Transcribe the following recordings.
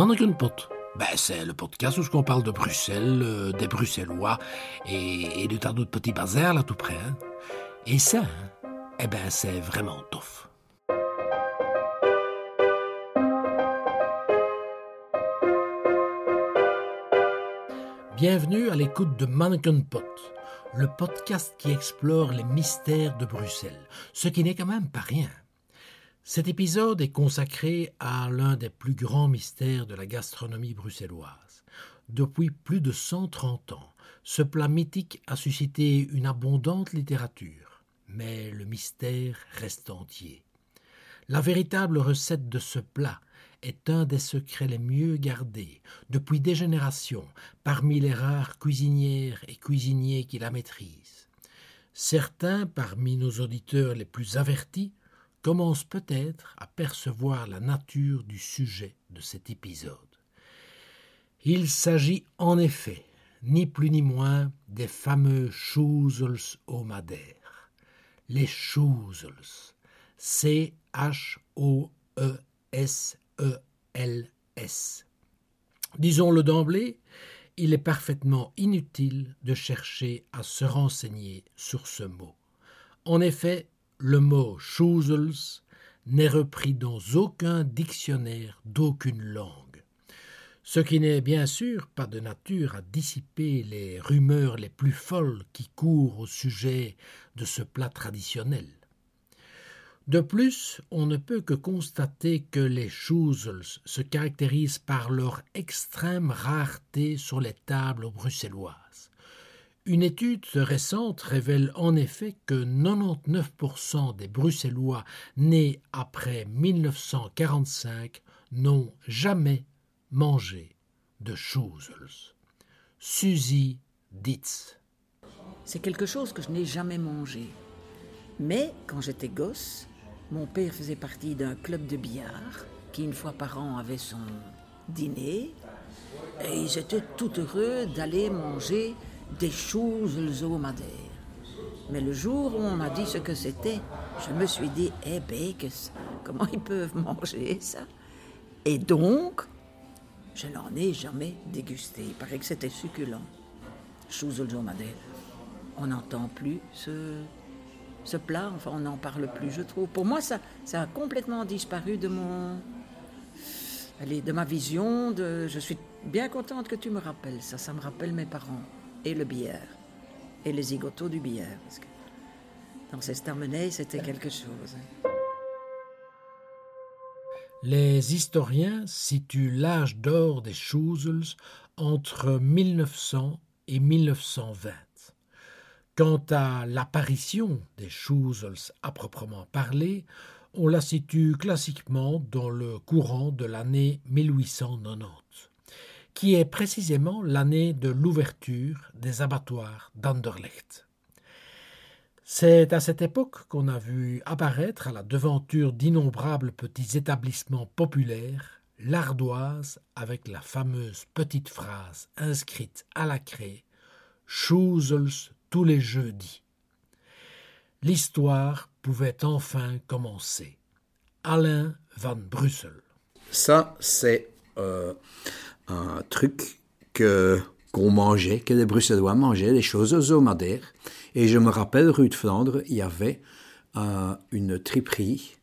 Manneken-pot. Ben, c'est le podcast où on parle de Bruxelles, euh, des Bruxellois et, de tas d'autres petits bazars là tout près. Hein. Et ça, hein, eh ben, c'est vraiment tough. Bienvenue à l'écoute de Mannequin Pot, le podcast qui explore les mystères de Bruxelles, ce qui n'est quand même pas rien. Cet épisode est consacré à l'un des plus grands mystères de la gastronomie bruxelloise. Depuis plus de 130 ans, ce plat mythique a suscité une abondante littérature, mais le mystère reste entier. La véritable recette de ce plat est un des secrets les mieux gardés depuis des générations parmi les rares cuisinières et cuisiniers qui la maîtrisent. Certains parmi nos auditeurs les plus avertis commencent peut-être à percevoir la nature du sujet de cet épisode. Il s'agit en effet, ni plus ni moins, des fameux Schuzels au Madère. Les Schuzels. C-H-O-E-S E-L-S. Disons-le d'emblée, il est parfaitement inutile de chercher à se renseigner sur ce mot. En effet, le mot Schuzels n'est repris dans aucun dictionnaire d'aucune langue, ce qui n'est bien sûr pas de nature à dissiper les rumeurs les plus folles qui courent au sujet de ce plat traditionnel. De plus, on ne peut que constater que les Schuzels se caractérisent par leur extrême rareté sur les tables bruxelloises. Une étude récente révèle en effet que 99% des Bruxellois nés après 1945 n'ont jamais mangé de Schuzels. Suzy Ditz. C'est quelque chose que je n'ai jamais mangé. Mais quand j'étais gosse, mon père faisait partie d'un club de billard qui, une fois par an, avait son dîner. Et ils tout heureux d'aller manger des choses madère. Mais le jour où on m'a dit ce que c'était, je me suis dit, eh ben, comment ils peuvent manger ça? Et donc, je n'en ai jamais dégusté. Il paraît que c'était succulent. Choses madère. On n'entend plus ce ce plat, enfin on n'en parle plus, je trouve. Pour moi, ça, ça a complètement disparu de mon, allez, de ma vision. Je suis bien contente que tu me rappelles ça. Ça me rappelle mes parents et le billard et les zigotos du billard. Dans ces starmenets, c'était quelque chose. Les historiens situent l'âge d'or des Schuzels entre 1900 et 1920. Quant à l'apparition des Schuzels à proprement parler, on la situe classiquement dans le courant de l'année 1890, qui est précisément l'année de l'ouverture des abattoirs d'Anderlecht. C'est à cette époque qu'on a vu apparaître à la devanture d'innombrables petits établissements populaires l'ardoise avec la fameuse petite phrase inscrite à la craie Schuzels tous les jeudis. L'histoire pouvait enfin commencer. Alain Van Brussel. Ça, c'est euh, un truc que qu'on mangeait, que les Bruxellois mangeaient, des choses aux Madère. Et je me rappelle, rue de Flandre, il y avait euh, une triperie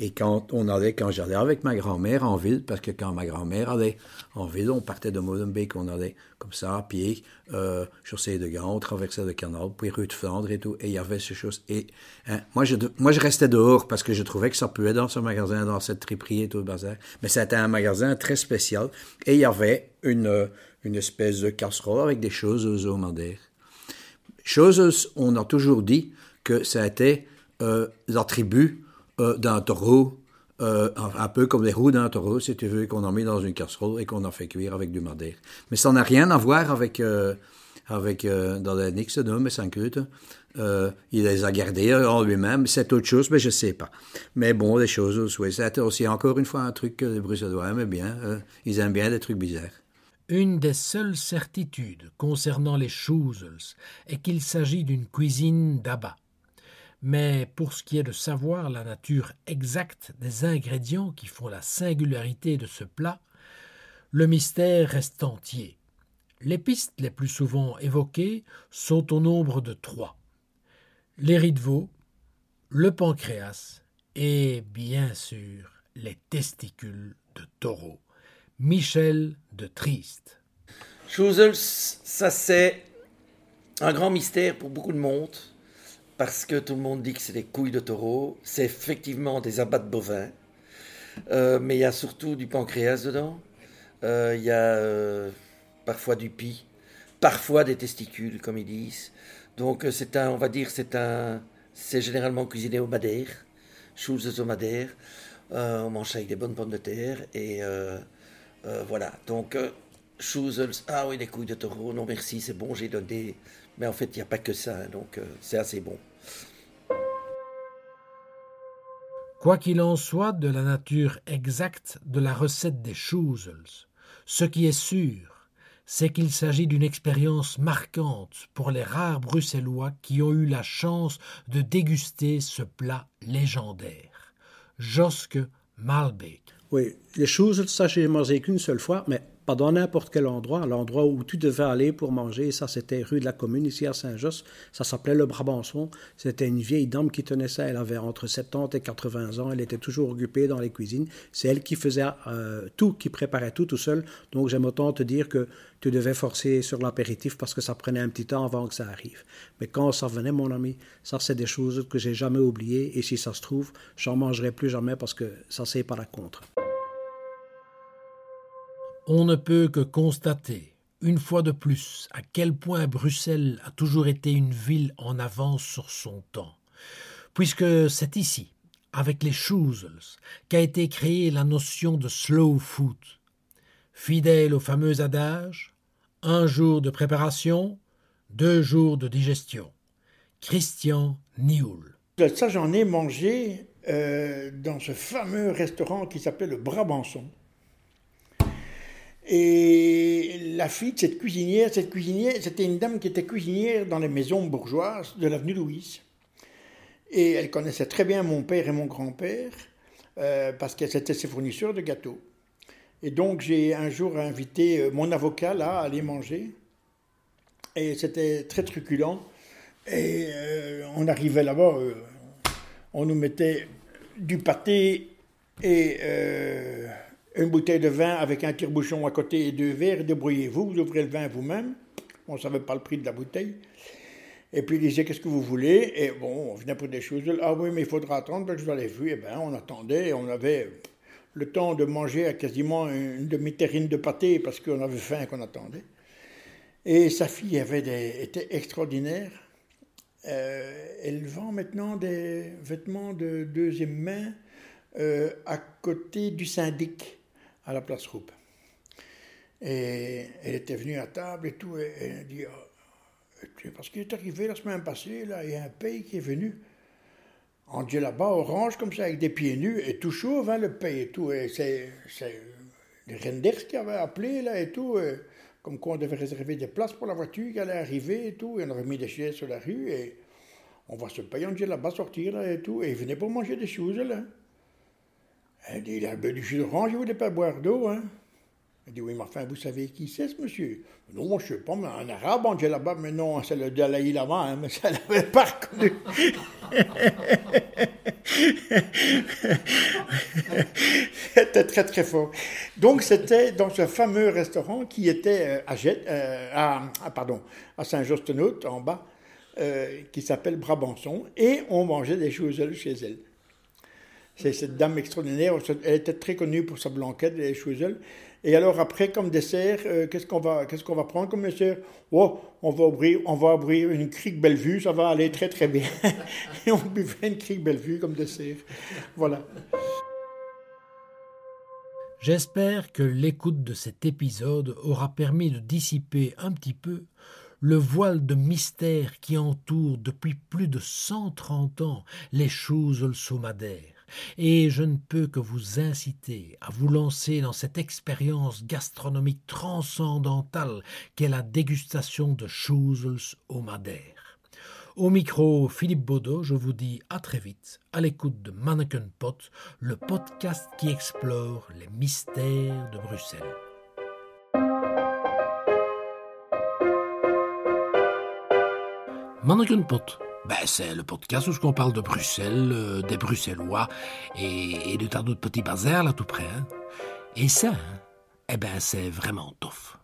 et quand on allait, quand j'allais avec ma grand-mère en ville, parce que quand ma grand-mère allait en ville, on partait de Molenbeek, on allait comme ça à pied, euh, chaussée de Gand, on traversait le canal, puis rue de Flandre et tout, et il y avait ces choses. Et hein, moi, je, moi, je restais dehors parce que je trouvais que ça puait dans ce magasin, dans cette triperie et tout le bazar. Mais c'était un magasin très spécial, et il y avait une, une espèce de casserole avec des choses aux madère. Choses, on a toujours dit que ça été euh, l'attribut euh, d'un taureau, euh, un peu comme les roues d'un taureau, si tu veux, qu'on a mis dans une casserole et qu'on a fait cuire avec du madère. Mais ça n'a rien à voir avec, euh, avec dans les Nix, mais saint il les a gardés en lui-même. C'est autre chose, mais je ne sais pas. Mais bon, les choses, oui, c'est aussi encore une fois un truc que les Bruxellois aiment bien. ils aiment bien des trucs bizarres. Une des seules certitudes concernant les Schuzels est qu'il s'agit d'une cuisine d'abat. Mais pour ce qui est de savoir la nature exacte des ingrédients qui font la singularité de ce plat, le mystère reste entier. Les pistes les plus souvent évoquées sont au nombre de trois. Les riz le pancréas et, bien sûr, les testicules de taureau. Michel de Triste. Ça c'est un grand mystère pour beaucoup de monde, parce que tout le monde dit que c'est des couilles de taureau. C'est effectivement des abats de bovins, euh, mais il y a surtout du pancréas dedans. Euh, il y a euh, parfois du pis, parfois des testicules, comme ils disent. Donc c'est un, on va dire, c'est un, c'est généralement cuisiné au madère, choses au madère. on mange avec des bonnes pommes de terre et voilà. Donc ah oui, les couilles de taureau, non merci, c'est bon, j'ai donné. Mais en fait, il n'y a pas que ça, hein, donc c'est assez bon. Quoi qu'il en soit de la nature exacte de la recette des Chouzels, ce qui est sûr, c'est qu'il s'agit d'une expérience marquante pour les rares Bruxellois qui ont eu la chance de déguster ce plat légendaire. Josque Malbec. Oui, les choses, ça j'ai mangé qu'une seule fois, mais pas dans n'importe quel endroit, l'endroit où tu devais aller pour manger. Ça, c'était rue de la Commune, ici à Saint-Josse. Ça s'appelait le Brabançon. C'était une vieille dame qui tenait ça. Elle avait entre 70 et 80 ans. Elle était toujours occupée dans les cuisines. C'est elle qui faisait euh, tout, qui préparait tout tout seul. Donc, j'aime autant te dire que tu devais forcer sur l'apéritif parce que ça prenait un petit temps avant que ça arrive. Mais quand ça venait, mon ami, ça, c'est des choses que j'ai jamais oubliées. Et si ça se trouve, j'en mangerai plus jamais parce que ça, c'est pas la contre. On ne peut que constater, une fois de plus, à quel point Bruxelles a toujours été une ville en avance sur son temps, puisque c'est ici, avec les Chouzels, qu'a été créée la notion de slow food. Fidèle au fameux adage un jour de préparation, deux jours de digestion. Christian Nioul. Ça, j'en ai mangé euh, dans ce fameux restaurant qui s'appelait le Brabançon. Et la fille de cette cuisinière, cette cuisinière, c'était une dame qui était cuisinière dans les maisons bourgeoises de l'avenue Louise. Et elle connaissait très bien mon père et mon grand-père euh, parce qu'elle était ses fournisseurs de gâteaux. Et donc j'ai un jour invité euh, mon avocat là à aller manger. Et c'était très truculent. Et euh, on arrivait là-bas, on nous mettait du pâté et une bouteille de vin avec un tire-bouchon à côté et deux verres, débrouillez-vous, vous ouvrez le vin vous-même. On ne savait pas le prix de la bouteille. Et puis il disait Qu'est-ce que vous voulez? Et bon, on venait pour des choses. Ah oui, mais il faudra attendre, que je l'ai vu. Et bien, on attendait, on avait le temps de manger à quasiment une demi-terrine de pâté parce qu'on avait faim qu'on attendait. Et sa fille avait des, était extraordinaire. Euh, elle vend maintenant des vêtements de deuxième main euh, à côté du syndic à la place Roupe. Et elle était venue à table et tout, et elle dit, ah, parce qu'il est arrivé la semaine passée, là, il y a un pays qui est venu. On dit là-bas, orange comme ça, avec des pieds nus, et tout chauve, hein, le pays et tout. Et c'est, les Renders qui avaient appelé, là, et tout, comme quoi on devait réserver des places pour la voiture qui allait arriver et tout, et on avait mis des chaises sur la rue, et on va se payer, on dit là-bas sortir, là, et tout, et ils venaient pour manger des choses, là. Elle dit, il a bu du jus d'orange, ne voulait pas boire d'eau, hein? Elle dit, oui, mais enfin, vous savez qui c'est, ce monsieur? Non, je ne sais pas, mais un arabe, on dit là-bas, mais non, c'est le Dalai Lama, hein, mais ça ne l'avait pas reconnu. c'était très, très fort. Donc, c'était dans ce fameux restaurant qui était euh, à, euh, à, pardon, à Saint-Jostenot, en bas, euh, qui s'appelle Brabançon, et on mangeait des choses chez elle. C'est cette dame extraordinaire. Elle était très connue pour sa blanquette et choses. Et alors après, comme dessert, euh, qu'est-ce qu'on va, qu'est-ce qu'on va prendre comme dessert? Oh, on va ouvrir, on va ouvrir une crique Bellevue, ça va aller très très bien. et on buvait une crique Bellevue comme dessert. Voilà. J'espère que l'écoute de cet épisode aura permis de dissiper un petit peu le voile de mystère qui entoure depuis plus de 130 ans les choses somadaires et je ne peux que vous inciter à vous lancer dans cette expérience gastronomique transcendantale qu'est la dégustation de Chouzels au Madère. Au micro, Philippe Baudot, je vous dis à très vite à l'écoute de Mannequin Pot, le podcast qui explore les mystères de Bruxelles. Mannequin Pot ben, c'est le podcast où on parle de Bruxelles, euh, des Bruxellois et, et de tas d'autres petits bazars là tout près. hein. Et ça, hein, eh ben, c'est vraiment tough.